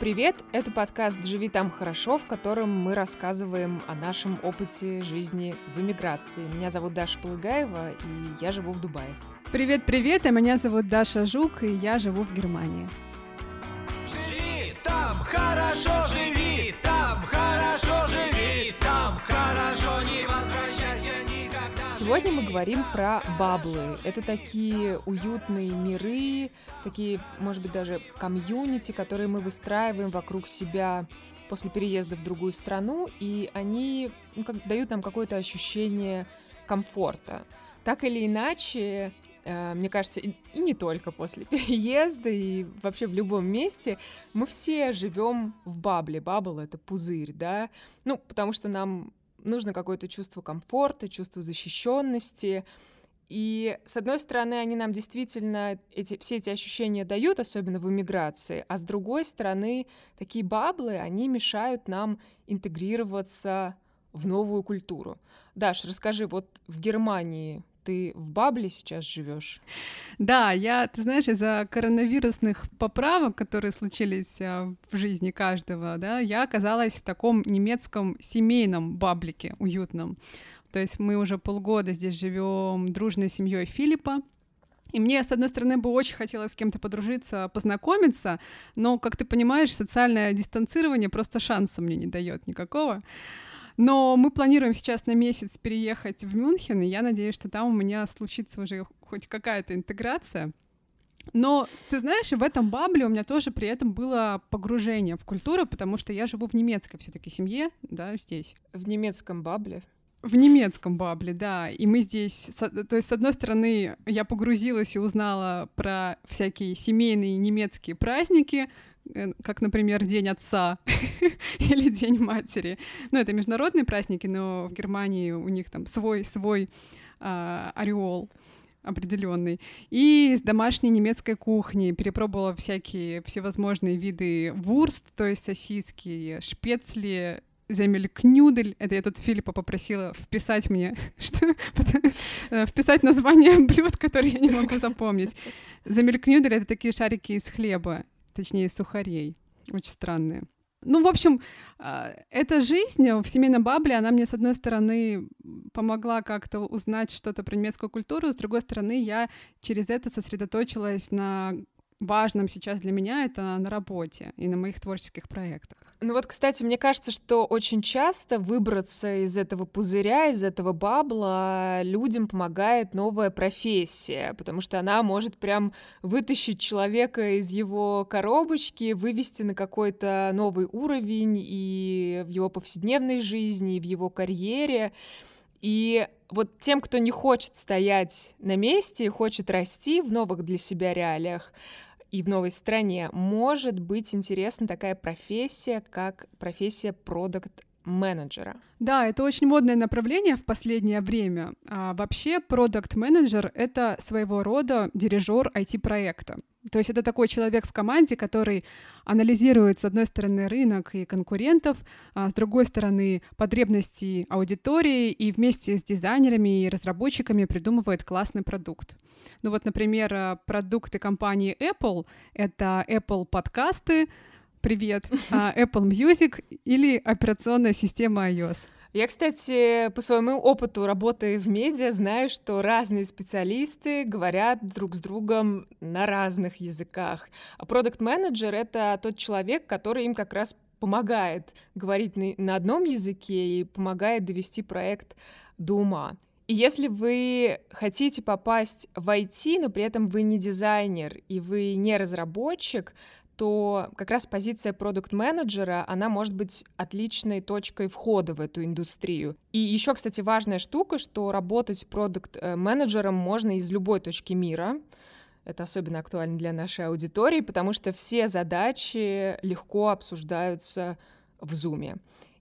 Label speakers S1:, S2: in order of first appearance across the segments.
S1: Привет! Это подкаст «Живи там хорошо», в котором мы рассказываем о нашем опыте жизни в эмиграции. Меня зовут Даша Полыгаева, и я живу в Дубае.
S2: Привет-привет, а меня зовут Даша Жук, и я живу в Германии.
S3: Живи там хорошо, живи
S1: Сегодня мы говорим про баблы. Это такие уютные миры, такие, может быть, даже комьюнити, которые мы выстраиваем вокруг себя после переезда в другую страну, и они ну, как, дают нам какое-то ощущение комфорта. Так или иначе, э, мне кажется, и, и не только после переезда, и вообще в любом месте, мы все живем в бабле. Бабл — это пузырь, да? Ну, потому что нам нужно какое-то чувство комфорта, чувство защищенности, и, с одной стороны, они нам действительно эти, все эти ощущения дают, особенно в иммиграции, а с другой стороны, такие баблы, они мешают нам интегрироваться в новую культуру. Даш, расскажи, вот в Германии ты в бабле сейчас живешь?
S2: Да, я, ты знаешь, из-за коронавирусных поправок, которые случились а, в жизни каждого, да, я оказалась в таком немецком семейном баблике уютном. То есть мы уже полгода здесь живем дружной семьей Филиппа. И мне, с одной стороны, бы очень хотелось с кем-то подружиться, познакомиться, но, как ты понимаешь, социальное дистанцирование просто шанса мне не дает никакого. Но мы планируем сейчас на месяц переехать в Мюнхен, и я надеюсь, что там у меня случится уже хоть какая-то интеграция. Но ты знаешь, в этом бабле у меня тоже при этом было погружение в культуру, потому что я живу в немецкой все-таки семье, да, здесь.
S1: В немецком бабле?
S2: В немецком бабле, да. И мы здесь, то есть, с одной стороны, я погрузилась и узнала про всякие семейные немецкие праздники, как, например, День отца или День матери. Ну, это международные праздники, но в Германии у них там свой свой э, ореол определенный. И с домашней немецкой кухни перепробовала всякие всевозможные виды вурст, то есть сосиски, шпецли, Земелькнюдель. Это я тут Филиппа попросила вписать мне, что, э, вписать название блюд, которые я не могу запомнить. Земелькнюдель — это такие шарики из хлеба, точнее, сухарей. Очень странные. Ну, в общем, а, эта жизнь в семейном бабле, она мне, с одной стороны, помогла как-то узнать что-то про немецкую культуру, с другой стороны, я через это сосредоточилась на важном сейчас для меня это на работе и на моих творческих проектах.
S1: Ну вот, кстати, мне кажется, что очень часто выбраться из этого пузыря, из этого бабла людям помогает новая профессия, потому что она может прям вытащить человека из его коробочки, вывести на какой-то новый уровень и в его повседневной жизни, и в его карьере. И вот тем, кто не хочет стоять на месте и хочет расти в новых для себя реалиях, и в новой стране, может быть интересна такая профессия, как профессия продукт менеджера.
S2: Да, это очень модное направление в последнее время. А вообще, продукт менеджер — это своего рода дирижер IT-проекта. То есть это такой человек в команде, который анализирует, с одной стороны, рынок и конкурентов, а с другой стороны, потребности аудитории, и вместе с дизайнерами и разработчиками придумывает классный продукт. Ну вот, например, э, продукты компании Apple — это Apple подкасты, привет, а, Apple Music или операционная система iOS.
S1: Я, кстати, по своему опыту работы в медиа знаю, что разные специалисты говорят друг с другом на разных языках. А продукт-менеджер — это тот человек, который им как раз помогает говорить на, одном языке и помогает довести проект до ума. И если вы хотите попасть в IT, но при этом вы не дизайнер и вы не разработчик, то как раз позиция продукт-менеджера, она может быть отличной точкой входа в эту индустрию. И еще, кстати, важная штука, что работать продукт-менеджером можно из любой точки мира. Это особенно актуально для нашей аудитории, потому что все задачи легко обсуждаются в Zoom.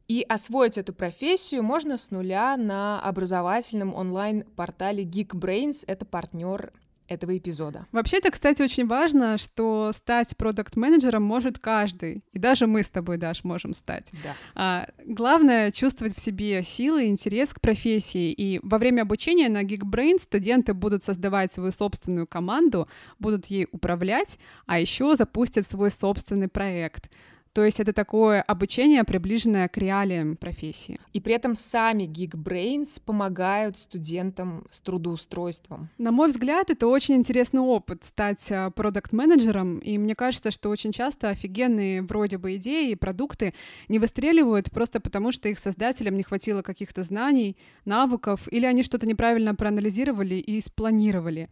S1: И освоить эту профессию можно с нуля на образовательном онлайн-портале Geekbrains. Это партнер этого эпизода.
S2: Вообще, это, кстати, очень важно, что стать продукт-менеджером может каждый. И даже мы с тобой, Даш, можем стать.
S1: Да.
S2: А, главное — чувствовать в себе силы, интерес к профессии. И во время обучения на Geekbrain студенты будут создавать свою собственную команду, будут ей управлять, а еще запустят свой собственный проект — То есть это такое обучение, приближенное к реалиям профессии.
S1: И при этом сами Geekbrains помогают студентам с трудоустройством.
S2: На мой взгляд, это очень интересный опыт стать а, продукт-менеджером, и мне кажется, что очень часто офигенные вроде бы идеи и продукты не выстреливают просто потому, что их создателям не хватило каких-то знаний, навыков, или они что-то неправильно проанализировали и спланировали.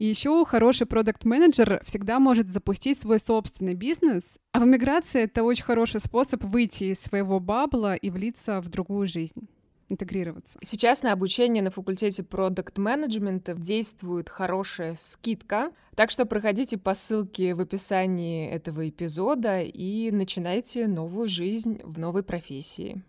S2: И еще хороший продукт-менеджер всегда может запустить свой собственный бизнес, а в эмиграции это очень хороший способ выйти из своего бабла и влиться в другую жизнь интегрироваться.
S1: Сейчас на обучение на факультете продукт менеджмента действует хорошая скидка, так что проходите по ссылке в описании этого эпизода и начинайте новую жизнь в новой профессии.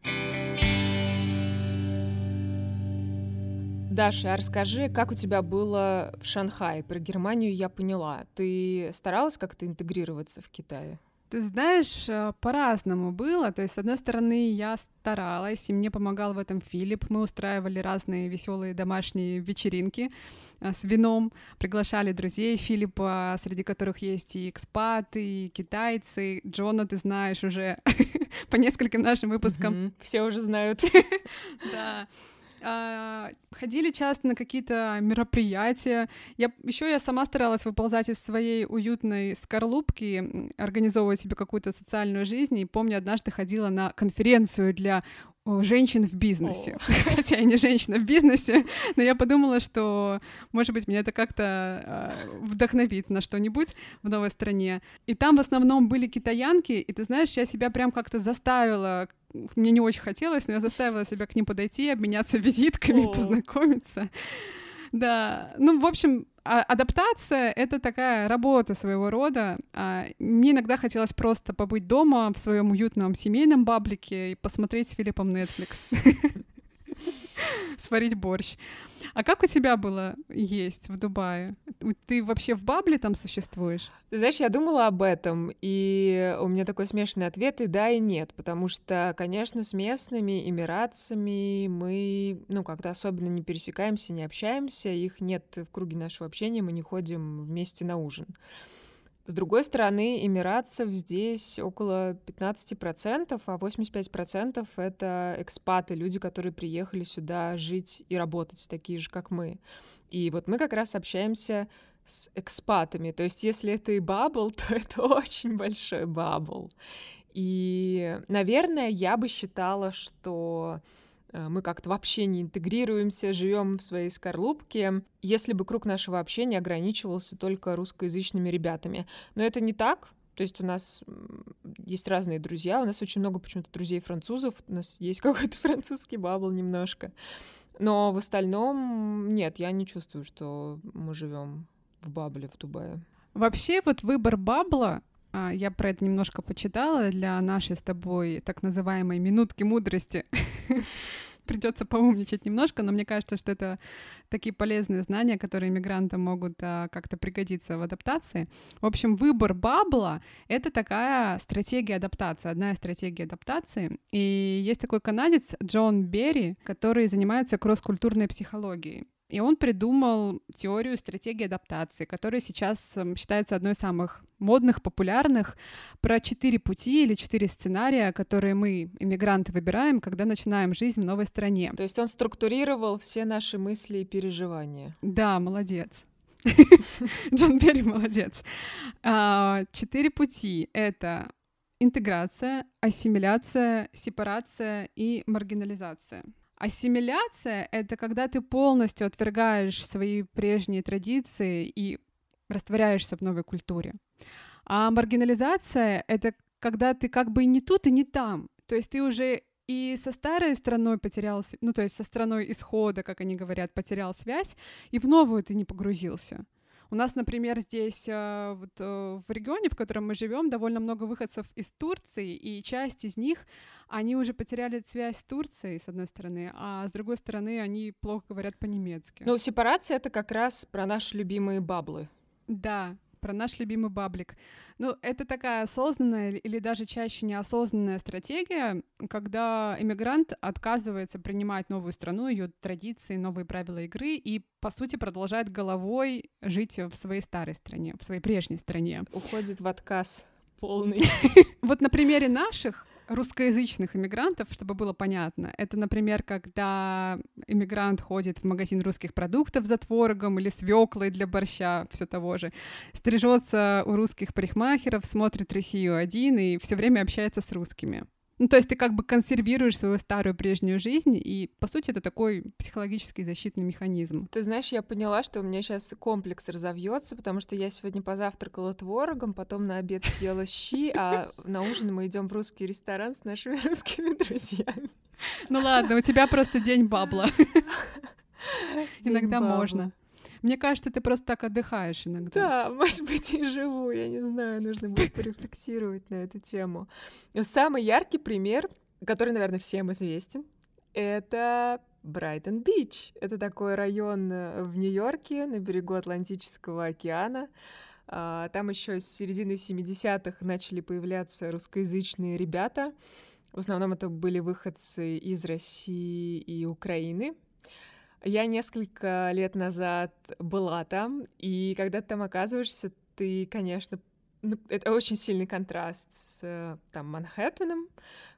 S1: Даша, а расскажи, как у тебя было в Шанхае? Про Германию я поняла. Ты старалась как-то интегрироваться в Китае?
S2: Ты знаешь, э, по-разному было. То есть, с одной стороны, я старалась, и мне помогал в этом Филипп. Мы устраивали разные веселые домашние вечеринки э, с вином, приглашали друзей Филиппа, среди которых есть и экспаты, и китайцы. Джона, ты знаешь уже по нескольким нашим выпускам.
S1: Все уже знают.
S2: Да. А, ходили часто на какие-то мероприятия. Я еще я сама старалась выползать из своей уютной скорлупки, организовывать себе какую-то социальную жизнь. И помню, однажды ходила на конференцию для женщин в бизнесе. О. Хотя я не женщина в бизнесе, но я подумала, что, может быть, меня это как-то э, вдохновит на что-нибудь в новой стране. И там в основном были китаянки, и ты знаешь, я себя прям как-то заставила мне не очень хотелось, но я заставила себя к ним подойти, обменяться визитками, О. познакомиться. Да, ну, в общем, а адаптация — это такая работа своего рода. А мне иногда хотелось просто побыть дома в своем уютном семейном баблике и посмотреть с Филиппом Netflix. Сварить борщ. А как у тебя было есть в Дубае? Ты вообще в бабле там существуешь?
S1: знаешь, я думала об этом, и у меня такой смешанный ответ и да, и нет, потому что, конечно, с местными эмиратцами мы, ну, как-то особенно не пересекаемся, не общаемся, их нет в круге нашего общения, мы не ходим вместе на ужин. С другой стороны, эмиратцев здесь около 15%, а 85% — это экспаты, люди, которые приехали сюда жить и работать, такие же, как мы. И вот мы как раз общаемся с экспатами. То есть если это и bubble, то это очень большой bubble. И, наверное, я бы считала, что э, мы как-то вообще не интегрируемся, живем в своей скорлупке, если бы круг нашего общения ограничивался только русскоязычными ребятами. Но это не так. То есть у нас есть разные друзья, у нас очень много почему-то друзей французов, у нас есть какой-то французский bubble немножко. Но в остальном нет, я не чувствую, что мы живем в бабле в Дубае.
S2: Вообще вот выбор бабла а, я про это немножко почитала для нашей с тобой так называемой минутки мудрости. Придется поумничать немножко, но мне кажется, что это такие полезные знания, которые иммигрантам могут а, как-то пригодиться в адаптации. В общем, выбор бабла — это такая стратегия адаптации, одна из стратегий адаптации. И есть такой канадец Джон Берри, который занимается кросс-культурной психологией. И он придумал теорию стратегии адаптации, которая сейчас эм, считается одной из самых модных, популярных, про четыре пути или четыре сценария, которые мы, иммигранты, выбираем, когда начинаем жизнь в новой стране.
S1: То есть он структурировал все наши мысли и переживания.
S2: Да, молодец. Джон Берри молодец. А, четыре пути — это интеграция, ассимиляция, сепарация и маргинализация. Ассимиляция — это когда ты полностью отвергаешь свои прежние традиции и растворяешься в новой культуре. А маргинализация — это когда ты как бы не тут, и не там. То есть ты уже и со старой страной потерял, ну то есть со страной исхода, как они говорят, потерял связь, и в новую ты не погрузился. У нас, например, здесь э, вот, э, в регионе, в котором мы живем, довольно много выходцев из Турции, и часть из них, они уже потеряли связь с Турцией, с одной стороны, а с другой стороны, они плохо говорят по-немецки.
S1: Ну, сепарация — это как раз про наши любимые баблы.
S2: Да, про наш любимый баблик. Ну, это такая осознанная или даже чаще неосознанная стратегия, когда иммигрант отказывается принимать новую страну, ее традиции, новые правила игры и, по сути, продолжает головой жить в своей старой стране, в своей прежней стране.
S1: Уходит в отказ полный.
S2: Вот на примере наших русскоязычных иммигрантов, чтобы было понятно. Это, например, когда иммигрант ходит в магазин русских продуктов за творогом или свеклой для борща, все того же, стрижется у русских парикмахеров, смотрит Россию один и все время общается с русскими. Ну, то есть ты как бы консервируешь свою старую прежнюю жизнь, и, по сути, это такой психологический защитный механизм.
S1: Ты знаешь, я поняла, что у меня сейчас комплекс разовьется, потому что я сегодня позавтракала творогом, потом на обед съела щи, а на ужин мы идем в русский ресторан с нашими русскими друзьями.
S2: Ну ладно, у тебя просто день бабла. Иногда можно. Мне кажется, ты просто так отдыхаешь иногда.
S1: Да, может быть, и живу, я не знаю, нужно будет порефлексировать на эту тему. Самый яркий пример, который, наверное, всем известен, это Брайтон-Бич. Это такой район э, в Нью-Йорке на берегу Атлантического океана. А, там еще с середины 70-х начали появляться русскоязычные ребята. В основном это были выходцы из России и Украины. Я несколько лет назад была там, и когда ты там оказываешься, ты, конечно, ну, это очень сильный контраст с там Манхэттеном,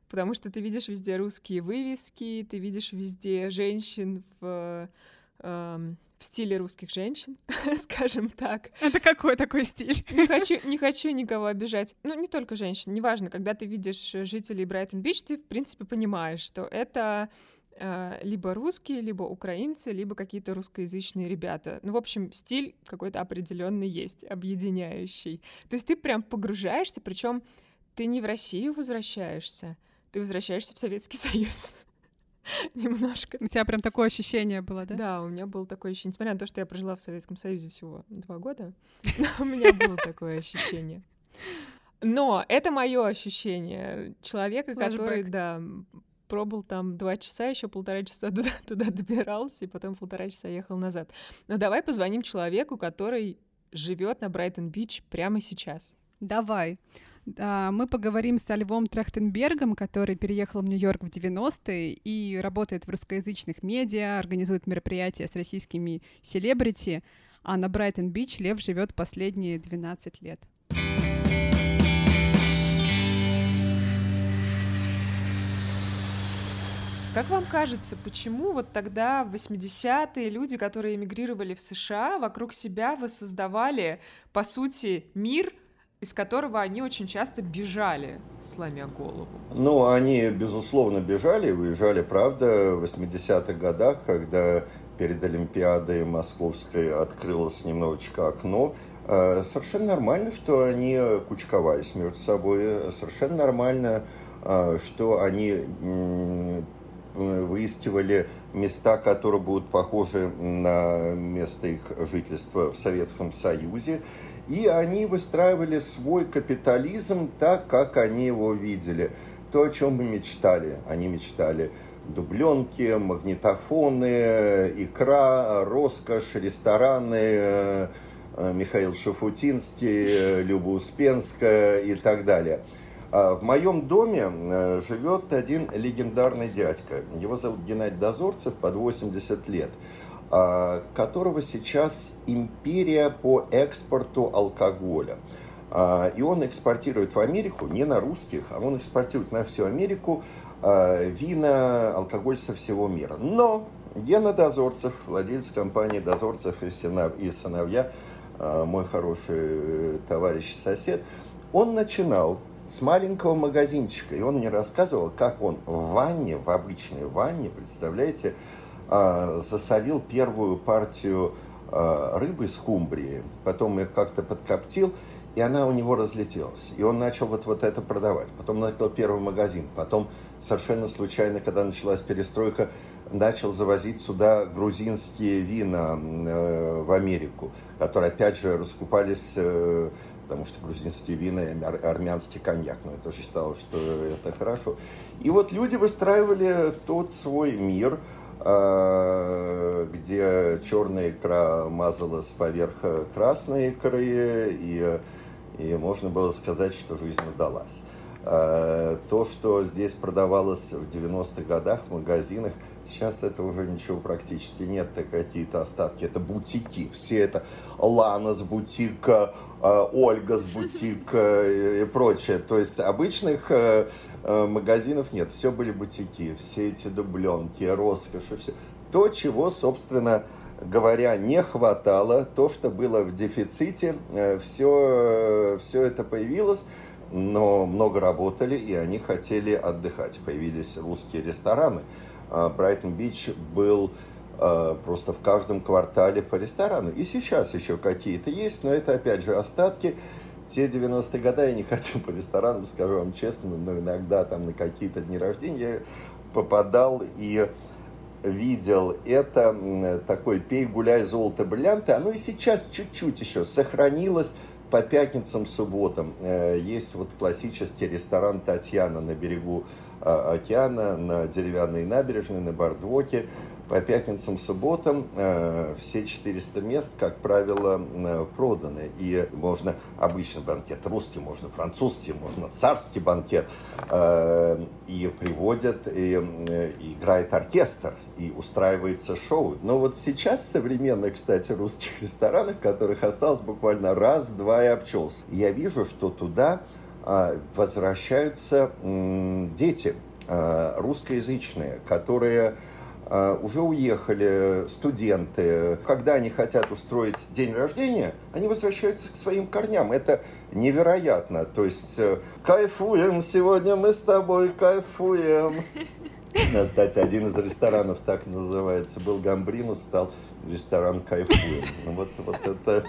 S1: потому что ты видишь везде русские вывески, ты видишь везде женщин в, э, в стиле русских женщин, скажем так.
S2: Это какой такой стиль?
S1: не хочу, не хочу никого обижать. Ну, не только женщин, неважно, когда ты видишь жителей Брайтон-Бич, ты, в принципе, понимаешь, что это Э, либо русские, либо украинцы, либо какие-то русскоязычные ребята. Ну, в общем, стиль какой-то определенный есть, объединяющий. То есть ты прям погружаешься, причем ты не в Россию возвращаешься, ты возвращаешься в Советский Союз. Немножко.
S2: У тебя прям такое ощущение было, да?
S1: Да, у меня было такое ощущение. Несмотря на то, что я прожила в Советском Союзе всего два года, у меня было такое ощущение. Но это мое ощущение человека, который, да, пробыл там два часа, еще полтора часа туда, туда добирался, и потом полтора часа ехал назад. Но давай позвоним человеку, который живет на Брайтон-Бич прямо сейчас.
S2: Давай. Да, мы поговорим с Львом Трахтенбергом, который переехал в Нью-Йорк в 90-е и работает в русскоязычных медиа, организует мероприятия с российскими селебрити, а на Брайтон-Бич Лев живет последние 12 лет.
S1: Как вам кажется, почему вот тогда в 80-е люди, которые эмигрировали в США, вокруг себя воссоздавали, по сути, мир, из которого они очень часто бежали, сломя голову?
S4: Ну, они, безусловно, бежали, выезжали, правда, в 80-х годах, когда перед Олимпиадой Московской открылось немножечко окно, э, Совершенно нормально, что они кучковались между собой. Совершенно нормально, э, что они выискивали места, которые будут похожи на место их жительства в Советском Союзе. И они выстраивали свой капитализм так, как они его видели. То, о чем мы мечтали. Они мечтали дубленки, магнитофоны, икра, роскошь, рестораны, э, Михаил Шафутинский, Люба Успенская и так далее – в моем доме э, живет один легендарный дядька. Его зовут Геннадий Дозорцев, под 80 лет, а, которого сейчас империя по экспорту алкоголя. А, и он экспортирует в Америку, не на русских, а он экспортирует на всю Америку вина, алкоголь со всего мира. Но Гена Дозорцев, владелец компании Дозорцев и сыновья, мой хороший э, товарищ и сосед, он начинал с маленького магазинчика. И он мне рассказывал, как он в ванне, в обычной ванне, представляете, а, засолил первую партию а, рыбы с кумбрии, потом их как-то подкоптил, и она у него разлетелась. И он начал вот, вот это продавать. Потом начал первый магазин. Потом совершенно случайно, когда началась перестройка, начал завозить сюда грузинские вина э, в Америку, которые, опять же, раскупались э, потому что грузинские вина и армянский коньяк. Но я тоже считал, что это хорошо. И вот люди выстраивали тот свой мир, а, где черная икра мазалась поверх красной икры, и, и можно было сказать, что жизнь удалась. То, что здесь продавалось в 90-х годах в магазинах, сейчас это уже ничего практически нет, это какие-то остатки, это бутики, все это Лана с бутика, Ольга с бутика и прочее. То есть обычных магазинов нет, все были бутики, все эти дубленки, роскошь и все. То, чего, собственно, говоря, не хватало, то, что было в дефиците, все, все это появилось, но много работали, и они хотели отдыхать. Появились русские рестораны. Брайтон-Бич был просто в каждом квартале по ресторану. И сейчас еще какие-то есть, но это опять же остатки. Те 90-е годы я не ходил по ресторанам, скажу вам честно, но иногда там на какие-то дни рождения я попадал и видел это такой «Пей, гуляй, золото, бриллианты». Оно и сейчас чуть-чуть еще сохранилось по пятницам, субботам. Э, есть вот классический ресторан «Татьяна» на берегу а, океана, на деревянной набережной, на Бардвоке по пятницам, субботам э, все 400 мест, как правило, э, проданы. И можно обычный банкет русский, можно французский, можно царский банкет. Э, и приводят, и, и играет оркестр, и устраивается шоу. Но вот сейчас в современных, кстати, русских ресторанах, которых осталось буквально раз, два и обчелся, я вижу, что туда возвращаются дети русскоязычные, которые уже уехали студенты. Когда они хотят устроить день рождения, они возвращаются к своим корням. Это невероятно. То есть э, кайфуем сегодня мы с тобой, кайфуем. Кстати, один из ресторанов так называется. Был Гамбринус, стал ресторан Кайфуем. Ну, вот, вот это...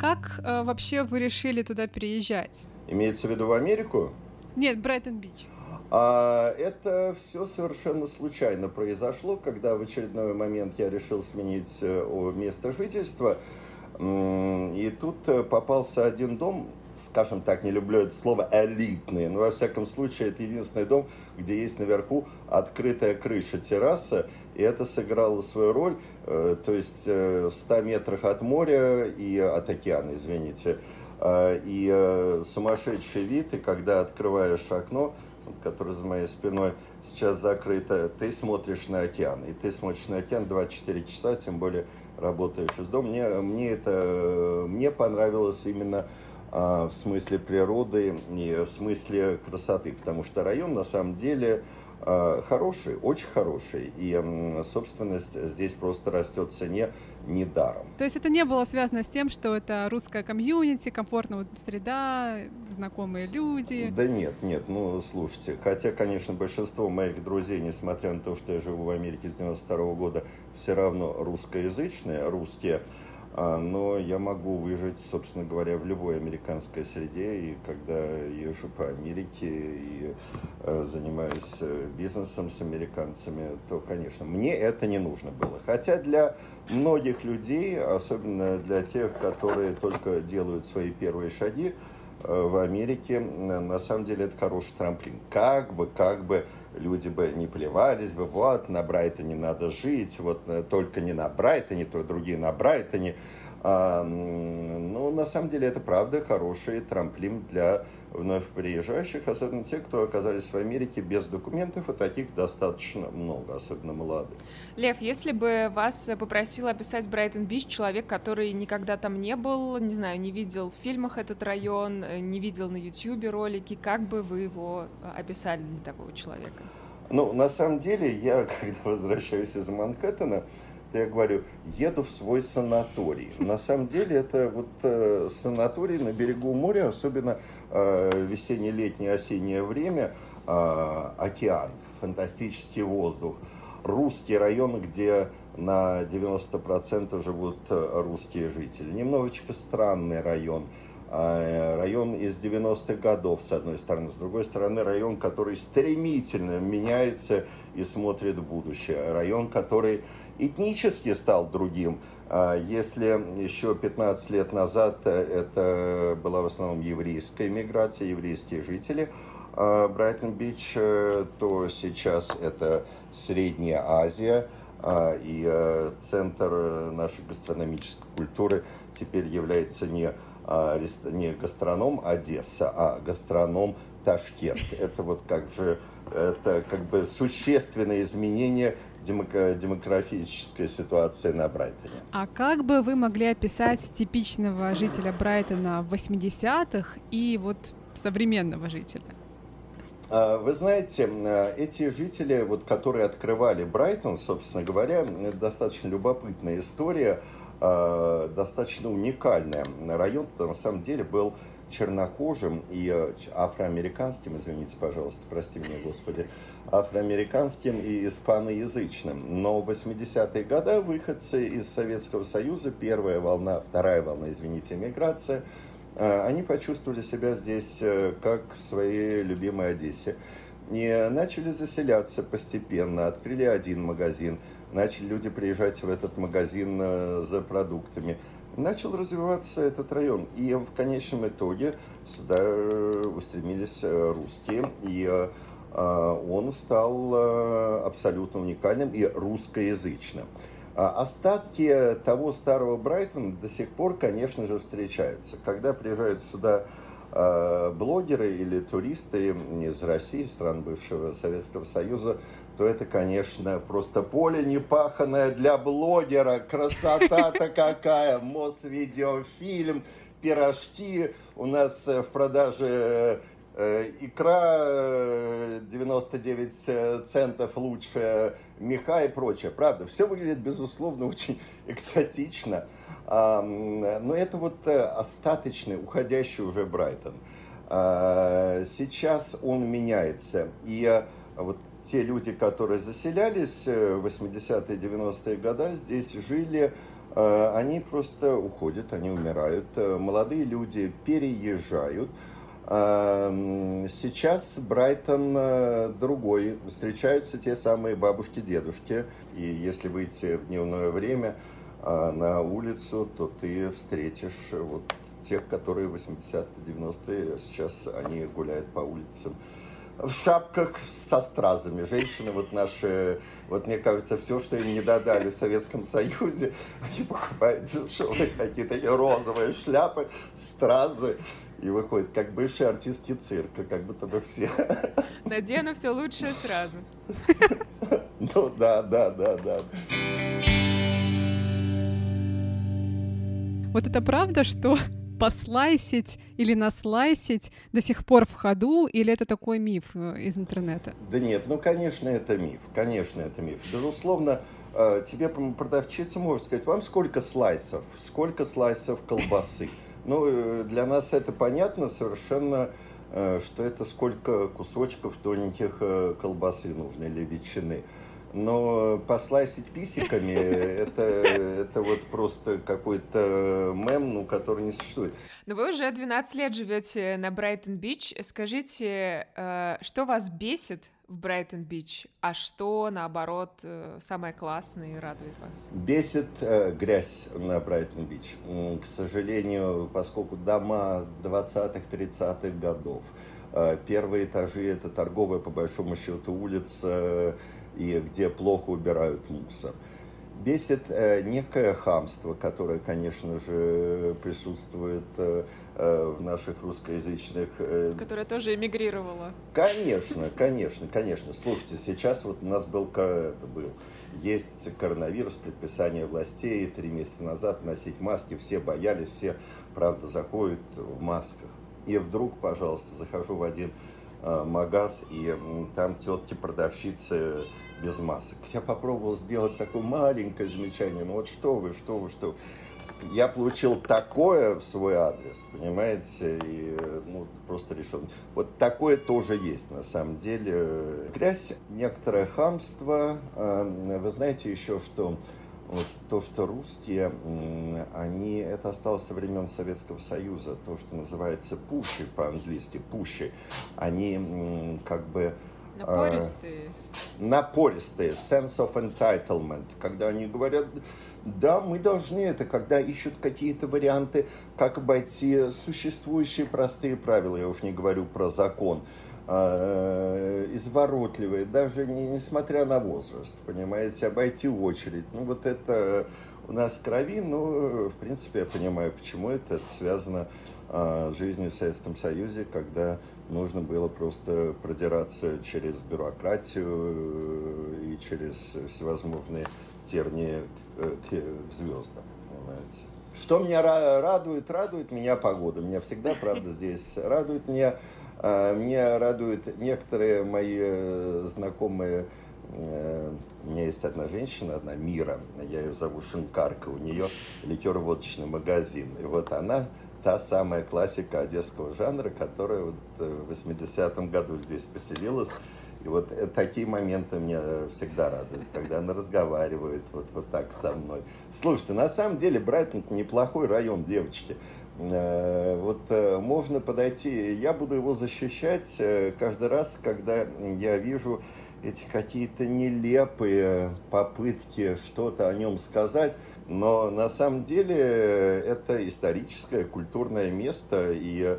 S2: Как э, вообще вы решили туда переезжать?
S4: Имеется в виду в Америку?
S2: Нет, Брайтон-Бич.
S4: А это все совершенно случайно произошло, когда в очередной момент я решил сменить э, место жительства. И тут э, попался один дом, скажем так, не люблю это слово, элитный. Но, во всяком случае, это единственный дом, где есть наверху открытая крыша, терраса. И это сыграло свою роль. Э, то есть в 100 метрах от моря и от океана, извините. А, и э, сумасшедший вид, и когда открываешь окно, которое за моей спиной сейчас закрыто, ты смотришь на океан. И ты смотришь на океан 24 часа, тем более работаешь из дома. Мне, мне это мне понравилось именно а, в смысле природы и в смысле красоты, потому что район на самом деле а, хороший, очень хороший. И собственность здесь просто растет в цене недаром.
S2: То есть это не было связано с тем, что это русская комьюнити, комфортная среда, знакомые люди?
S4: Да нет, нет, ну слушайте, хотя, конечно, большинство моих друзей, несмотря на то, что я живу в Америке с 92 -го года, все равно русскоязычные, русские, а, но я могу выжить, собственно говоря, в любой американской среде. И когда езжу по Америке и э, занимаюсь э, бизнесом с американцами, то, конечно, мне это не нужно было. Хотя для многих людей, особенно для тех, которые только делают свои первые шаги, э, в Америке, на самом деле, это хороший трамплин. Как бы, как бы люди бы не плевались бы, вот, на Брайтоне надо жить, вот, э, только не на Брайтоне, то другие на Брайтоне. А, ну, на самом деле, это правда хороший трамплин для вновь приезжающих, особенно те, кто оказались в Америке без документов, и таких достаточно много, особенно молодых.
S1: Лев, если бы вас попросил описать Брайтон-Бич человек, который никогда там не был, не знаю, не видел в фильмах этот район, не видел на YouTube ролики, как бы вы его описали для такого человека?
S4: Ну, на самом деле, я, когда возвращаюсь из Манхэттена, то я говорю, еду в свой санаторий. На самом деле это вот э, санаторий на берегу моря, особенно э, весеннее, летнее, осеннее время, э, океан, фантастический воздух, русский район, где на 90% живут э, русские жители. Немножечко странный район. Э, район из 90-х годов, с одной стороны. С другой стороны, район, который стремительно меняется и смотрит в будущее. Район, который этнически стал другим. А если еще 15 лет назад э, это была в основном еврейская миграция, еврейские жители а Брайтон-Бич, э, то сейчас это Средняя Азия, а, и центр нашей гастрономической культуры теперь является не, а, не гастроном Одесса, а гастроном Ташкент. Это вот как же это как бы существенное изменение демографической ситуации на Брайтоне.
S2: А как бы вы могли описать типичного жителя Брайтона в 80-х и вот современного жителя?
S4: А, вы знаете, а, эти жители, вот, которые открывали Брайтон, собственно говоря, это достаточно любопытная история, а, достаточно уникальная. Район на самом деле был чернокожим и афроамериканским, извините, пожалуйста, прости меня, Господи, афроамериканским и испаноязычным. Но в 80-е годы выходцы из Советского Союза, первая волна, вторая волна, извините, миграция – а, они почувствовали себя здесь э, как в своей любимой Одессе. И начали заселяться постепенно, открыли один магазин, начали люди приезжать в этот магазин э, за продуктами. Начал развиваться этот район. И в конечном итоге сюда э, устремились русские. И он стал абсолютно уникальным и русскоязычным. А остатки того старого Брайтона до сих пор, конечно же, встречаются. Когда приезжают сюда блогеры или туристы из России, стран бывшего Советского Союза, то это, конечно, просто поле непаханное для блогера. Красота-то какая! Мосвидеофильм, пирожки. У нас в продаже Э, икра 99 э, э, центов лучше, меха и прочее. Правда, все выглядит, безусловно, очень экзотично. Но это вот остаточный, уходящий уже Брайтон. А, сейчас он меняется. И вот те люди, которые заселялись в 80-е, 90-е годы, здесь жили, они просто уходят, они умирают. Молодые люди переезжают. Сейчас Брайтон э, другой. Встречаются те самые бабушки-дедушки. И если выйти в дневное время э, на улицу, то ты встретишь вот тех, которые 80-90-е, сейчас они гуляют по улицам в шапках со стразами. Женщины вот наши, вот мне кажется, все, что им не додали в Советском Союзе, они покупают дешевые какие-то розовые шляпы, стразы и выходит как бывшие артистки цирка, как будто бы все.
S1: Надену все лучшее сразу.
S4: Ну да, да, да, да.
S2: Вот это правда, что послайсить или наслайсить до сих пор в ходу, или это такой миф э, из интернета?
S4: Да нет, ну, конечно, это миф, конечно, это миф. Безусловно, э, тебе продавщица может сказать, вам сколько слайсов, сколько слайсов колбасы. Ну, э, для нас это понятно совершенно, что это сколько кусочков тоненьких колбасы нужно или ветчины. Но послайсить писиками это, это вот просто какой-то мем, ну, который не существует.
S1: Но вы уже 12 лет живете на Брайтон-Бич. Скажите, что вас бесит в Брайтон-Бич, а что, наоборот, э, самое классное и радует вас?
S4: Бесит э, грязь на Брайтон-Бич. К сожалению, поскольку дома 20-х, 30-х годов, э, первые этажи – это торговая, по большому счету, улица, и где плохо убирают мусор бесит э, некое хамство, которое, конечно же, присутствует э, э, в наших русскоязычных...
S1: Которая тоже эмигрировала.
S4: Конечно, конечно, конечно. Слушайте, сейчас вот у нас был, это был есть коронавирус, предписание властей три месяца назад носить маски, все боялись, все, правда, заходят в масках. И вдруг, пожалуйста, захожу в один магаз, и там тетки-продавщицы без масок. Я попробовал сделать такое маленькое замечание, ну вот что вы, что вы, что я получил такое в свой адрес, понимаете, и ну, просто решил. Вот такое тоже есть на самом деле. Грязь, некоторое хамство. А, вы знаете еще, что вот то, что русские, они, это осталось со времен Советского Союза, то, что называется пуши по-английски, пуши, они как бы
S1: Напористые.
S4: Напористые, sense of entitlement, когда они говорят, да, мы должны это, когда ищут какие-то варианты, как обойти существующие простые правила, я уж не говорю про закон. э, изворотливые, даже не, несмотря на возраст, понимаете, обойти очередь. Ну, вот это у нас крови, но, в принципе, я понимаю, почему это, это связано жизнью в Советском Союзе, когда нужно было просто продираться через бюрократию э, и через всевозможные тернии э, к звездам, понимаете. Что меня радует? Радует меня погода. Меня всегда, правда, здесь радует. Меня, э, меня радуют некоторые мои знакомые у меня есть одна женщина, одна Мира, я ее зову Шинкарка, у нее ликер-водочный магазин. И вот она та самая классика одесского жанра, которая вот в 80-м году здесь поселилась. И вот э, такие моменты меня всегда радуют, когда она разговаривает вот, вот так со мной. Слушайте, на самом деле Брайтон неплохой район, девочки. Э, вот э, можно подойти, я буду его защищать каждый раз, когда я вижу эти какие-то нелепые попытки что-то о нем сказать, но на самом деле это историческое, культурное место, и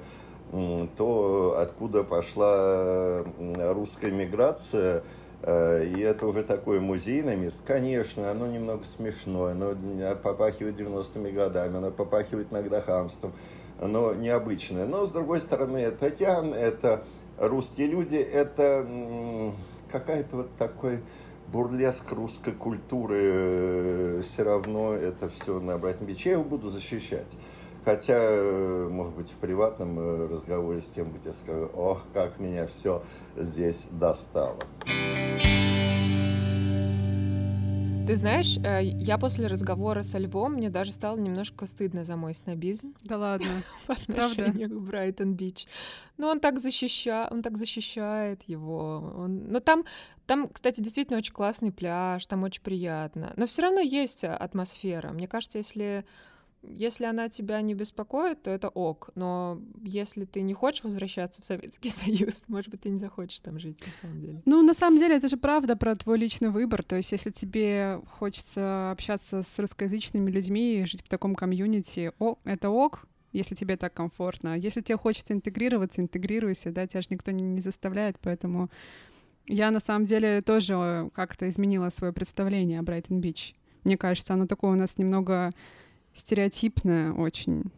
S4: то, откуда пошла русская миграция, э, и это уже такое музейное место. Конечно, оно немного смешное, оно попахивает 90-ми годами, оно попахивает иногда хамством, оно необычное. Но, с другой стороны, это океан, это русские люди, это какая-то вот такой бурлеск русской культуры, э, все равно это все на обратном биче. Я его буду защищать. Хотя, э, может быть, в приватном э, разговоре с кем-нибудь я скажу, ох, как меня все здесь достало.
S1: Ты знаешь, э, я после разговора со Львом, мне даже стало немножко стыдно за мой снобизм.
S2: Да ладно,
S1: по отношению к Брайтон-Бич. Ну, он так, защища... он так защищает его. Он... Но там, там, кстати, действительно очень классный пляж, там очень приятно. Но все равно есть атмосфера. Мне кажется, если если она тебя не беспокоит, то это ок. Но если ты не хочешь возвращаться в Советский Союз, может быть, ты не захочешь там жить, на самом деле.
S2: Ну, на самом деле, это же правда про твой личный выбор. То есть, если тебе хочется общаться с русскоязычными людьми, жить в таком комьюнити, о, это ок, если тебе так комфортно. Если тебе хочется интегрироваться, интегрируйся, да, тебя же никто не, не заставляет, поэтому я на самом деле тоже как-то изменила свое представление о Брайтон-Бич. Мне кажется, оно такое у нас немного стереотипное очень.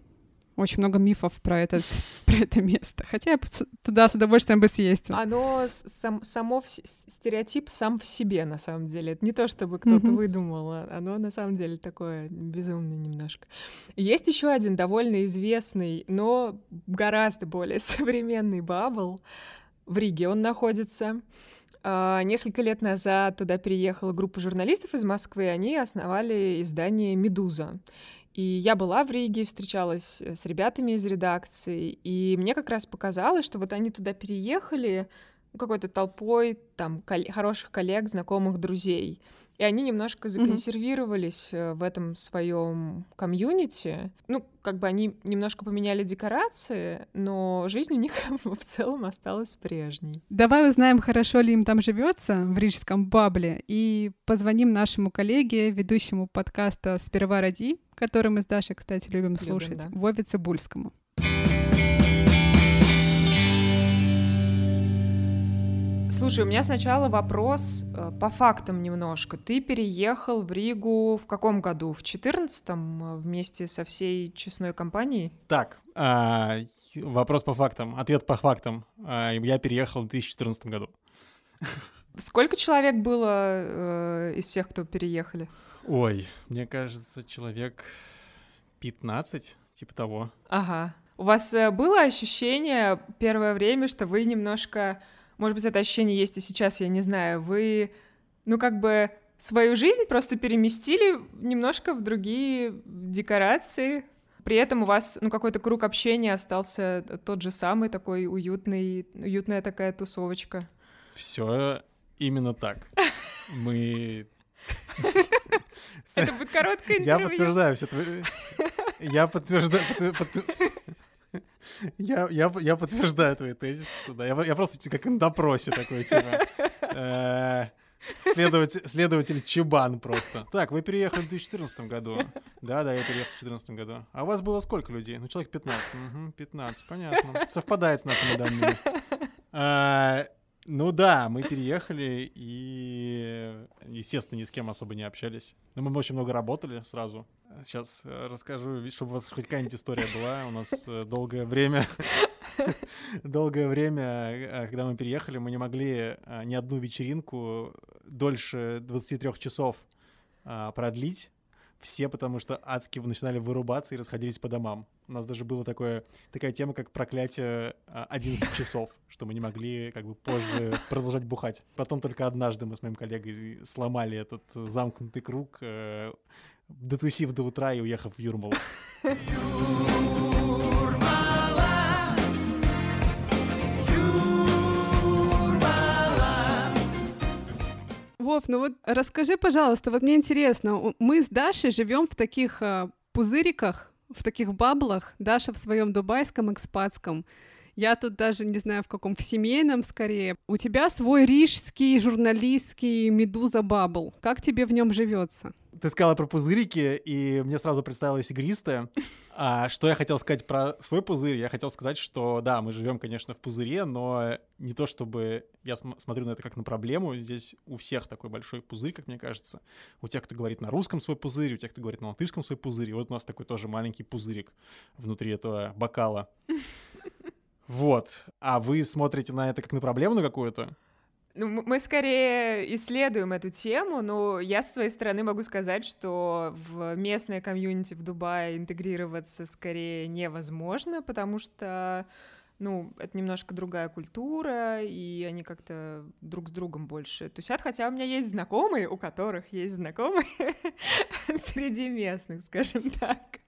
S2: Очень много мифов про, этот, про это место. Хотя я туда с удовольствием бы съездила.
S1: Оно сам, само в, стереотип сам в себе, на самом деле. Это не то, чтобы кто-то mm-hmm. выдумал. А оно на самом деле такое безумное немножко. Есть еще один довольно известный, но гораздо более современный бабл в Риге. Он находится. Uh, несколько лет назад туда переехала группа журналистов из Москвы, они основали издание «Медуза». И я была в Риге, встречалась э, с ребятами из редакции, и мне как раз показалось, что вот они туда переехали ну, какой-то толпой там кол- хороших коллег, знакомых, друзей. И они немножко законсервировались mm-hmm. в этом своем комьюнити. Ну, как бы они немножко поменяли декорации, но жизнь у них в целом осталась прежней.
S2: Давай узнаем, хорошо ли им там живется в рижском бабле, и позвоним нашему коллеге, ведущему подкаста «Сперва ради», который мы с Дашей, кстати, любим, любим слушать, да. Вове Цибульскому.
S1: Слушай, у меня сначала вопрос э, по фактам немножко. Ты переехал в Ригу в каком году? В 14-м э, вместе со всей честной компанией?
S5: Так, а, вопрос по фактам, ответ по фактам. А, я переехал в 2014 году.
S1: Сколько человек было э, из всех, кто переехали?
S5: Ой, мне кажется, человек 15, типа того.
S1: Ага. У вас было ощущение первое время, что вы немножко может быть, это ощущение есть и сейчас, я не знаю, вы, ну, как бы свою жизнь просто переместили немножко в другие декорации, при этом у вас, ну, какой-то круг общения остался тот же самый, такой уютный, уютная такая тусовочка.
S5: Все именно так. Мы...
S1: Это будет короткое интервью.
S5: Я подтверждаю все твои... Я подтверждаю... Я, я, я подтверждаю твои тезисы, да. Я, я просто как на допросе такой, типа. Э, следователь, следователь Чебан просто. Так, вы переехали в 2014 году. Да, да, я переехал в 2014 году. А у вас было сколько людей? Ну, человек 15. Угу, 15, понятно. Совпадает с нашими данными. Ну да, мы переехали и, естественно, ни с кем особо не общались. Но мы очень много работали сразу. Сейчас э, расскажу, чтобы у вас хоть какая-нибудь история была. У нас э, долгое время, долгое время, э, когда мы переехали, мы не могли ни одну вечеринку дольше 23 часов продлить. Все, потому что адски начинали вырубаться и расходились по домам. У нас даже была такое, такая тема, как проклятие а, 11 часов, что мы не могли как бы позже продолжать бухать. Потом только однажды мы с моим коллегой сломали этот замкнутый круг, э, дотусив до утра и уехав в Юрмалу.
S2: Вов, ну вот расскажи, пожалуйста, вот мне интересно, мы с Дашей живем в таких э, пузыриках, в таких баблах, Даша в своем дубайском экспатском, я тут даже не знаю в каком, в семейном скорее. У тебя свой рижский журналистский медуза бабл. Как тебе в нем живется?
S5: Ты сказала про пузырики, и мне сразу представилась игристая. А что я хотел сказать про свой пузырь? Я хотел сказать, что да, мы живем, конечно, в пузыре, но не то чтобы я см- смотрю на это как на проблему. Здесь у всех такой большой пузырь, как мне кажется. У тех, кто говорит на русском свой пузырь, у тех, кто говорит на латышском свой пузырь. И вот у нас такой тоже маленький пузырик внутри этого бокала. Вот. А вы смотрите на это как на проблему какую-то?
S1: Ну, мы скорее исследуем эту тему, но я со своей стороны могу сказать, что в местное комьюнити в Дубае интегрироваться скорее невозможно, потому что, ну, это немножко другая культура, и они как-то друг с другом больше тусят, хотя у меня есть знакомые, у которых есть знакомые среди местных, скажем так.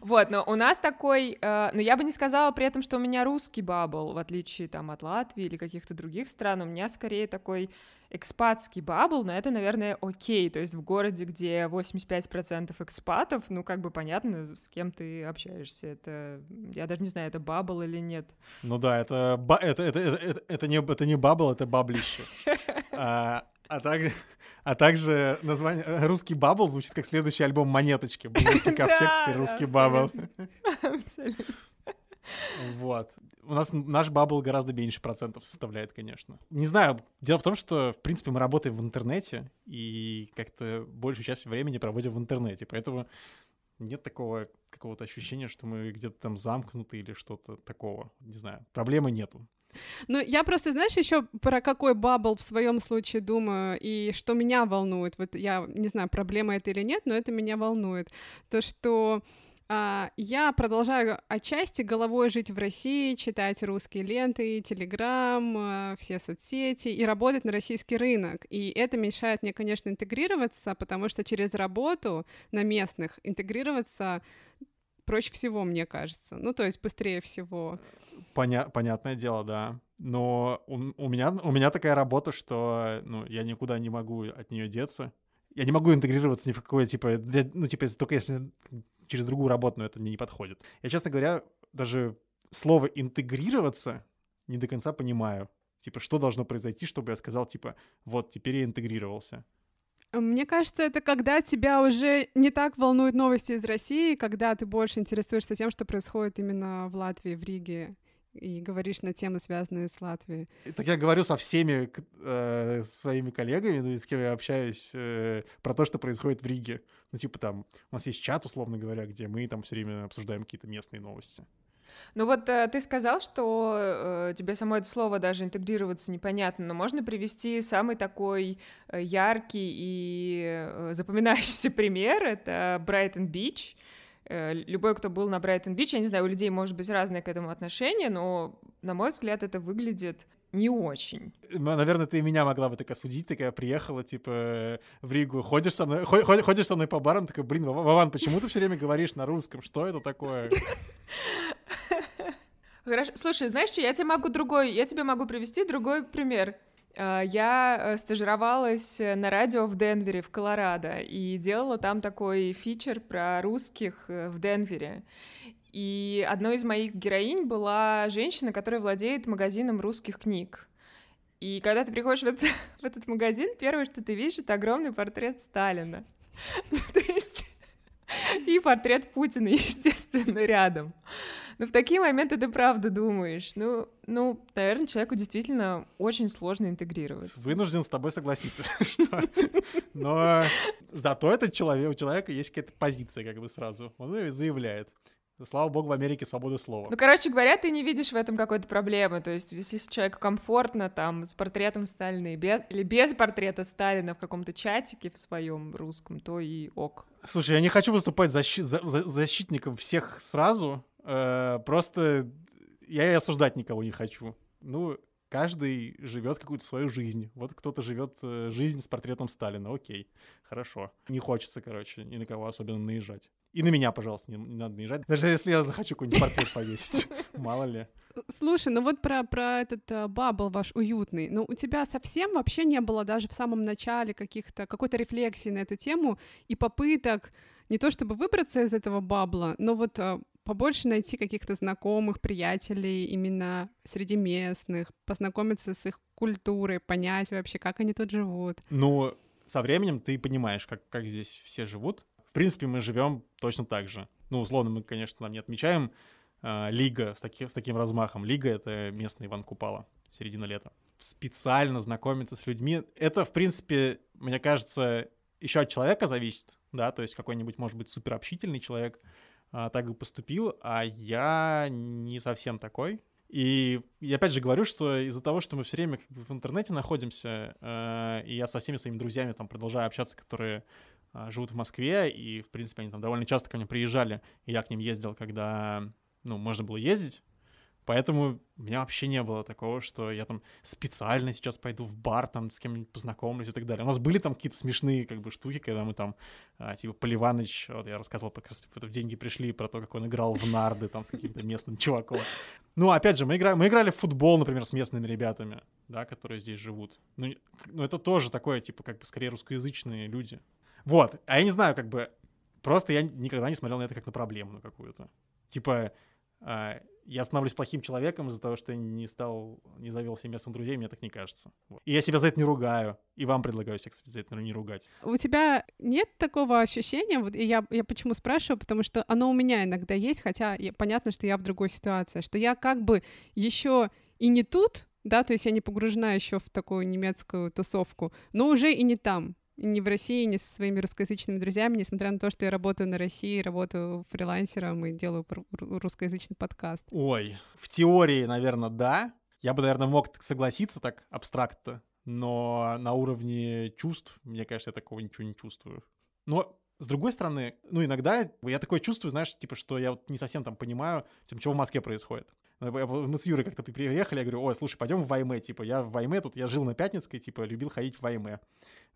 S1: Вот, но у нас такой, э, но я бы не сказала при этом, что у меня русский bubble, в отличие там от Латвии или каких-то других стран, у меня скорее такой экспатский bubble, но это, наверное, окей, то есть в городе, где 85% экспатов, ну, как бы понятно, с кем ты общаешься, это, я даже не знаю, это bubble или нет.
S5: Ну да, это, это, это, это, это, не, это не bubble, это баблище. А, а, так- а также название «Русский bubble» звучит как следующий альбом «Монеточки». Был русский ковчег, теперь «Русский bubble».
S1: Абсолютно.
S5: Вот. У нас наш bubble гораздо меньше процентов составляет, конечно. Не знаю, дело в том, что, в принципе, мы работаем в интернете и как-то большую часть времени проводим в интернете, поэтому нет такого какого-то ощущения, что мы где-то там замкнуты или что-то такого. Не знаю, проблемы нету.
S2: Ну, я просто, знаешь, еще про какой bubble в своем случае думаю, и что меня волнует. Вот я не знаю, проблема это или нет, но это меня волнует. То, что я продолжаю отчасти головой жить в России, читать русские ленты, Телеграм, а, все соцсети и работать на российский рынок. И это мешает мне, конечно, интегрироваться, потому что через работу на местных интегрироваться проще всего, мне кажется. Ну, то есть быстрее всего.
S5: Поня- понятное дело, да. Но у, у меня, у меня такая работа, что ну, я никуда не могу от нее деться. Я не могу интегрироваться ни в какое, типа, ну, типа, только если через другую работу, но это мне не подходит. Я, честно говоря, даже слово «интегрироваться» не до конца понимаю. Типа, что должно произойти, чтобы я сказал, типа, вот, теперь я интегрировался.
S2: Мне кажется, это когда тебя уже не так волнуют новости из России, когда ты больше интересуешься тем, что происходит именно в Латвии, в Риге, и говоришь на темы, связанные с Латвией.
S5: Так я говорю со всеми э, своими коллегами, ну, и с кем я общаюсь, э, про то, что происходит в Риге. Ну, типа там, у нас есть чат, условно говоря, где мы там все время обсуждаем какие-то местные новости.
S1: Ну вот э, ты сказал, что э, тебе само это слово даже интегрироваться непонятно, но можно привести самый такой э, яркий и э, запоминающийся пример. Это Брайтон-Бич. Э, Любой, кто был на Брайтон-Бич, я не знаю, у людей может быть разное к этому отношение, но, на мой взгляд, это выглядит не очень.
S5: Ну, Наверное, ты и меня могла бы так осудить, такая приехала, типа, в Ригу, ходишь со мной, хо- хо- ходишь со мной по барам, такая, блин, Вова- Вован, почему ты все время говоришь на русском? Что это такое?
S1: Хорошо. Слушай, знаешь что, я тебе могу другой, я тебе могу привести другой пример. А, Я э, стажировалась э, на радио в Денвере, в Колорадо, и делала там такой фичер про русских э, в Денвере. И одной из моих героинь была женщина, которая владеет магазином русских книг. И когда ты приходишь в этот, в этот магазин, первое, что ты видишь, это огромный портрет Сталина. То есть и портрет Путина, естественно, рядом. Ну, в такие моменты ты правда думаешь. Ну, ну, наверное, человеку действительно очень сложно интегрироваться.
S5: Вынужден с тобой согласиться, что... Но зато этот человек, у человека есть какая-то позиция как бы сразу. Он заявляет. Слава богу, в Америке свобода слова.
S1: Ну, короче говоря, ты не видишь в этом какой-то проблемы. То есть, если человеку комфортно там с портретом Сталина и без, или без портрета Сталина в каком-то чатике в своем русском, то и ок.
S5: Слушай, я не хочу выступать защи- за- за- защитником всех сразу. э, просто я и осуждать никого не хочу. Ну, каждый живет какую-то свою жизнь. Вот кто-то живет э, жизнь с портретом Сталина. Окей, хорошо. Не хочется, короче, ни на кого особенно наезжать. И на меня, пожалуйста, не, не надо наезжать. Даже если я захочу какой-нибудь портрет повесить. Мало ли.
S2: Слушай, ну вот про, про этот э, бабл ваш уютный. Ну, у тебя совсем вообще не было даже в самом начале каких-то, какой-то рефлексии на эту тему и попыток не то чтобы выбраться из этого бабла, но вот э, побольше найти каких-то знакомых, приятелей именно среди местных, познакомиться с их культурой, понять вообще, как они тут живут.
S5: Ну, со временем ты понимаешь, как, как здесь все живут. В принципе, мы живем точно так же. Ну, условно, мы, конечно, там не отмечаем а, Лига с, таки- с таким размахом. Лига — это местный Иван Купала, середина лета. Специально знакомиться с людьми. Это, в принципе, мне кажется, еще от человека зависит, да, то есть какой-нибудь, может быть, суперобщительный человек так бы поступил, а я не совсем такой. И я опять же говорю, что из-за того, что мы все время как бы в интернете находимся, э, и я со всеми своими друзьями там продолжаю общаться, которые а, живут в Москве, и, в принципе, они там довольно часто ко мне приезжали, и я к ним ездил, когда, ну, можно было ездить, Поэтому у меня вообще не было такого, что я там специально сейчас пойду в бар, там с кем-нибудь познакомлюсь и так далее. У нас были там какие-то смешные как бы штуки, когда мы там, а, типа, Поливаныч, вот я рассказывал, как раз типа, в деньги пришли про то, как он играл в нарды там с каким-то местным чуваком. Ну, опять же, мы, игра... мы играли в футбол, например, с местными ребятами, да, которые здесь живут. Ну, ну, это тоже такое, типа, как бы скорее русскоязычные люди. Вот, а я не знаю, как бы, просто я никогда не смотрел на это как на проблему какую-то. Типа, я становлюсь плохим человеком из-за того, что не стал, не завел себе местных друзей, мне так не кажется. Вот. И я себя за это не ругаю. И вам предлагаю себя, кстати, за это не ругать.
S2: У тебя нет такого ощущения, вот я, я почему спрашиваю, потому что оно у меня иногда есть, хотя я- понятно, что я в другой ситуации, что я как бы еще и не тут, да, то есть я не погружена еще в такую немецкую тусовку, но уже и не там, и не в России, не со своими русскоязычными друзьями, несмотря на то, что я работаю на России, работаю фрилансером и делаю русскоязычный подкаст.
S5: Ой, в теории, наверное, да. Я бы, наверное, мог согласиться так абстрактно, но на уровне чувств, мне кажется, я такого ничего не чувствую. Но с другой стороны, ну, иногда я такое чувствую, знаешь, типа, что я вот не совсем там понимаю, типа, что в Москве происходит. Мы с Юрой как-то приехали, я говорю, ой, слушай, пойдем в Вайме, типа, я в Вайме, тут я жил на Пятницкой, типа, любил ходить в Вайме.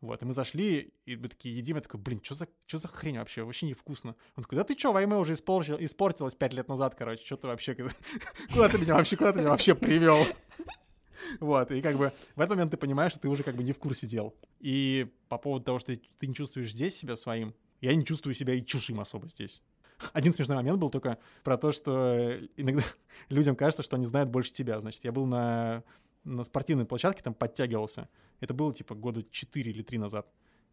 S5: Вот, и мы зашли, и мы такие едим, я такой, блин, что за, что за хрень вообще, вообще невкусно. Он такой, да ты чё, Вайме уже испортил, испортилось пять лет назад, короче, что ты вообще, куда ты меня вообще, куда ты меня вообще привел? Вот, и как бы в этот момент ты понимаешь, что ты уже как бы не в курсе дел. И по поводу того, что ты не чувствуешь здесь себя своим, я не чувствую себя и чужим особо здесь. Один смешной момент был только про то, что иногда людям кажется, что они знают больше тебя. Значит, я был на, на спортивной площадке, там подтягивался. Это было типа года 4 или 3 назад.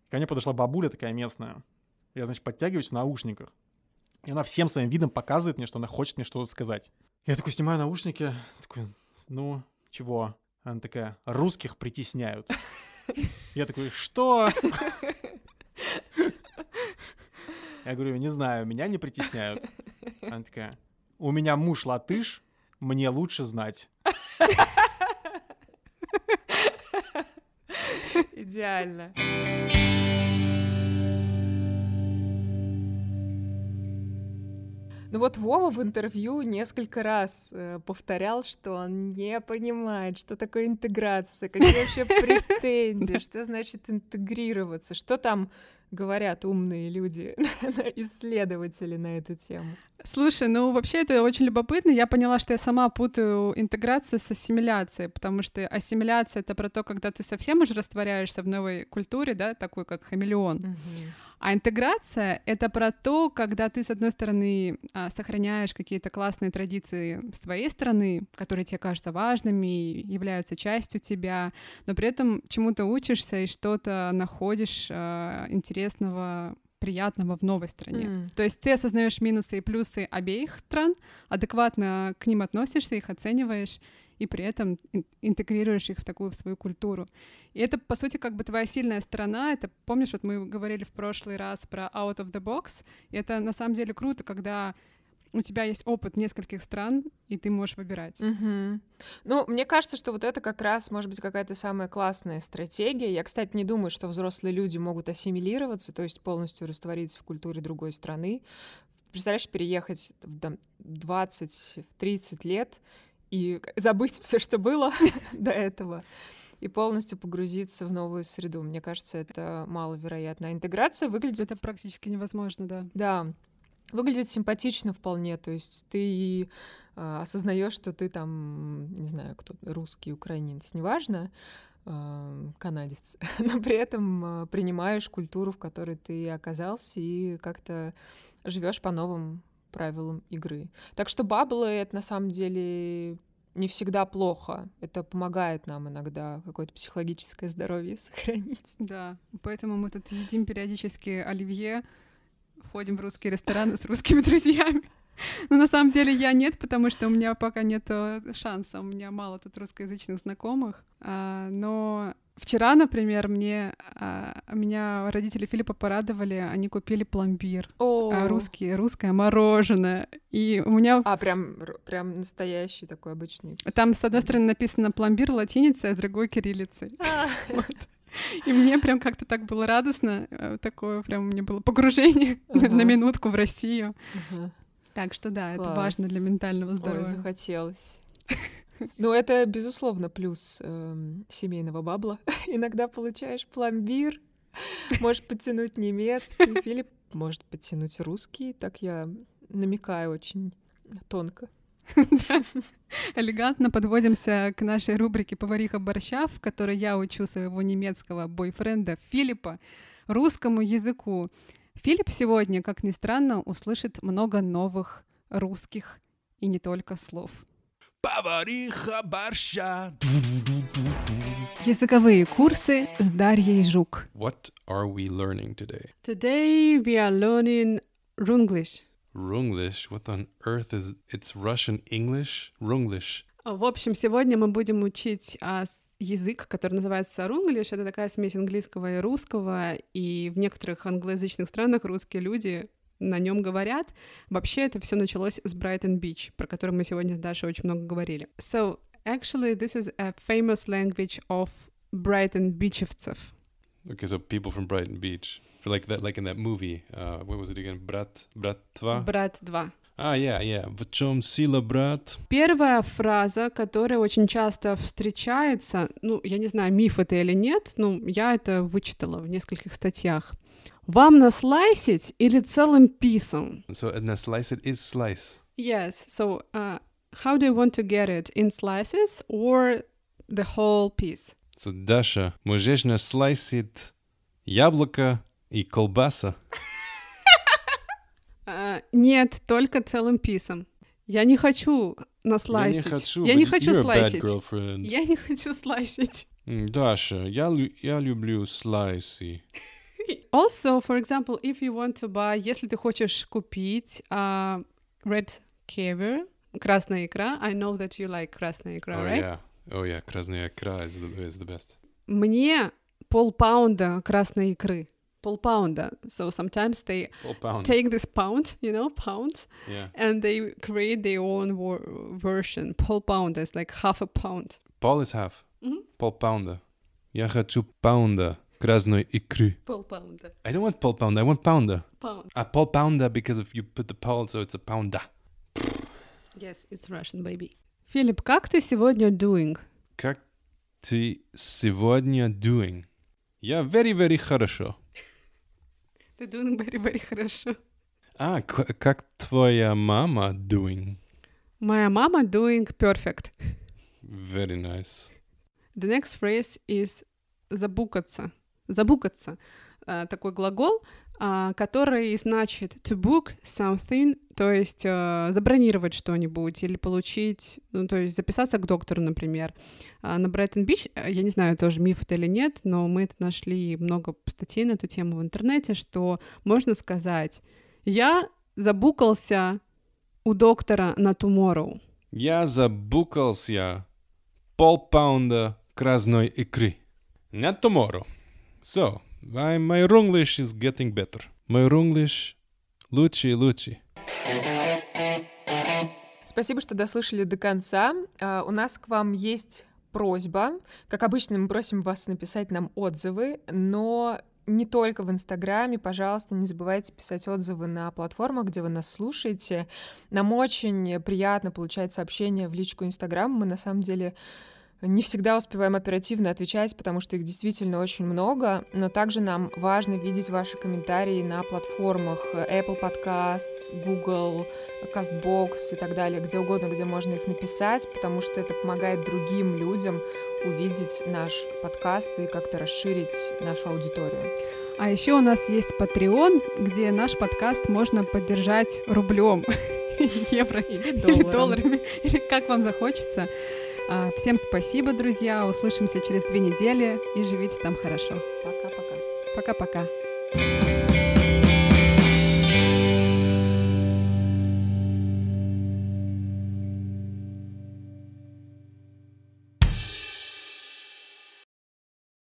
S5: Ко мне подошла бабуля такая местная. Я, значит, подтягиваюсь в наушниках. И она всем своим видом показывает мне, что она хочет мне что-то сказать. Я такой снимаю наушники, такой, ну, чего? Она такая, русских притесняют. Я такой, что? Я говорю, не знаю, меня не притесняют. Она такая, у меня муж латыш, мне лучше знать.
S1: Идеально. Ну вот Вова в интервью несколько раз э, повторял, что он не понимает, что такое интеграция, какие вообще претензии, что значит интегрироваться, что там говорят умные люди, исследователи на эту тему.
S2: Слушай, ну вообще это очень любопытно. Я поняла, что я сама путаю интеграцию с ассимиляцией, потому что ассимиляция — это про то, когда ты совсем уже растворяешься в новой культуре, да, такой как хамелеон. А интеграция — это про то, когда ты, с одной стороны, а, сохраняешь какие-то классные традиции своей страны, которые тебе кажутся важными, являются частью тебя, но при этом чему-то учишься и что-то находишь а, интересного приятного в новой стране.
S1: М.
S2: То есть ты осознаешь минусы и плюсы обеих стран, адекватно к ним относишься, их оцениваешь, и при этом ин- интегрируешь их в такую в свою культуру. И это, по сути, как бы твоя сильная сторона. Это, помнишь, вот мы говорили в прошлый раз про out of the box, и это на самом деле круто, когда у тебя есть опыт нескольких стран, и ты можешь выбирать.
S1: Мгм. Ну, мне кажется, что вот это как раз может быть какая-то самая классная стратегия. Я, кстати, не думаю, что взрослые люди могут ассимилироваться, то есть полностью раствориться в культуре другой страны. Представляешь, переехать в там, 20-30 лет и забыть все, что было до этого, и полностью погрузиться в новую среду. Мне кажется, это маловероятно. А интеграция выглядит
S2: Это практически невозможно, да.
S1: да, выглядит симпатично вполне. То есть ты а, осознаешь, что ты там, не знаю, кто русский, украинец, неважно, а, канадец, но при этом а, принимаешь культуру, в которой ты оказался, и как-то живешь по новым правилам игры. Так что баблы это на самом деле не всегда плохо. Это помогает нам иногда какое-то психологическое здоровье сохранить.
S2: Да, поэтому мы тут едим периодически оливье, ходим в русские рестораны с русскими друзьями. Но на самом деле я нет, потому что у меня пока нет шанса, у меня мало тут русскоязычных знакомых. А, но вчера, например, мне а, меня родители Филиппа порадовали, они купили пломбир,
S1: О,
S2: а, русские, русское мороженое. И у меня
S1: А, прям, прям настоящий такой обычный.
S2: там с одной стороны написано пломбир латиницей, а с другой кириллицей. Вот. И мне прям как-то так было радостно, э, такое прям у меня было погружение на-
S1: Ага.
S2: на минутку в Россию.
S1: Ага.
S2: Так что да, это важно для ментального
S1: Ой,
S2: здоровья.
S1: захотелось. Ну, это, безусловно, плюс эм, семейного бабла. Иногда получаешь пломбир, можешь подтянуть немецкий, Филипп может подтянуть русский. Так я намекаю очень тонко.
S2: Элегантно подводимся к нашей рубрике «Повариха борща», в которой я учу своего немецкого бойфренда Филиппа русскому языку. Филипп сегодня, как ни странно, услышит много новых русских и не только слов.
S3: Повариха борща.
S2: Языковые курсы с Дарьей Жук.
S6: What are we learning today?
S2: Today we are learning Runglish.
S6: Runglish. What on earth is it's Russian English? Runglish.
S2: В общем, сегодня мы будем учить а, язык, который называется рунглиш. Это такая смесь английского и русского, и в некоторых англоязычных странах русские люди на нем говорят. Вообще это все началось с Брайтон Бич, про который мы сегодня с Дашей очень много говорили. So, actually, this is a famous language of Brighton Бичевцев.
S6: Okay, so people from Brighton Beach. For like that like in that movie. Uh what was it again? Brat Bratva?
S2: Брат 2.
S6: ah yeah, yeah. В чем сила, брат?
S2: Первая фраза, которая очень часто встречается, ну, я не знаю, миф это или нет, ну, я это вычитала в нескольких статьях. Вам наслайсить или целым писом?
S6: So slice it is slice.
S2: Yes, so uh, how do you want to get it? In slices or the whole piece?
S6: So Даша, можешь наслайсить яблоко и колбаса?
S2: Uh, нет, только целым писом. Я не хочу
S6: Я не
S2: наслайсить.
S6: хочу.
S2: Я не хочу слайсить. Я не хочу слайсить.
S6: Даша, я, лю- я люблю слайсы.
S2: Also, for example, if you want to buy, если ты хочешь купить uh, red caviar, красная икра, I know that you like красная икра,
S6: oh
S2: right?
S6: yeah. Oh yeah, красная икра is the, is the best.
S2: Мне полпаунда красной икры. Полпаунда. So sometimes they
S6: Full pound.
S2: take this pound, you know, pound,
S6: yeah.
S2: and they create their own wor- version. Pol pound is like half a pound.
S6: Пол is half.
S2: Мгм.
S6: Пол паунда. Я хочу паунда Красной икры.
S2: Пол поунда.
S6: I don't want pound, I want pounder.
S2: Pound.
S6: А пол паунда because if you put the pol, so it's a pounda.
S2: Yes, it's Russian, baby. Филипп, как ты сегодня doing?
S6: Как ты сегодня doing? Я very, very хорошо.
S2: Ты doing very, very хорошо.
S6: А, как твоя мама doing?
S2: Моя мама doing perfect.
S6: Very nice.
S2: The next phrase is забукаться. Забукаться. Э, Такой глагол, а, который значит to book something, то есть э, забронировать что-нибудь или получить, ну, то есть записаться к доктору, например. На Брайтон-Бич, э, я не знаю, тоже миф это или нет, но мы это нашли много статей на эту тему в интернете, что можно сказать, я забукался у доктора на tomorrow.
S6: Я забукался полпаунда красной икры. На tomorrow. So, my, Runglish is getting better. My Runglish лучше и лучше.
S1: Спасибо, что дослушали до конца. А, У нас к вам есть просьба. Как обычно, мы просим вас написать нам отзывы, но не только в Инстаграме. Пожалуйста, не забывайте писать отзывы на платформах, где вы нас слушаете. Нам очень приятно получать сообщения в личку Инстаграм. Мы на самом деле не всегда успеваем оперативно отвечать, потому что их действительно очень много, но также нам важно видеть ваши комментарии на платформах Apple Podcasts, Google, CastBox и так далее, где угодно, где можно их написать, потому что это помогает другим людям увидеть наш подкаст и как-то расширить нашу аудиторию.
S2: А еще у нас есть Patreon, где наш подкаст можно поддержать рублем, евро
S1: Или
S2: долларами, или как вам захочется. А, Всем спасибо, друзья. Услышимся через две недели и живите там хорошо.
S1: Пока-пока.
S2: Пока-пока.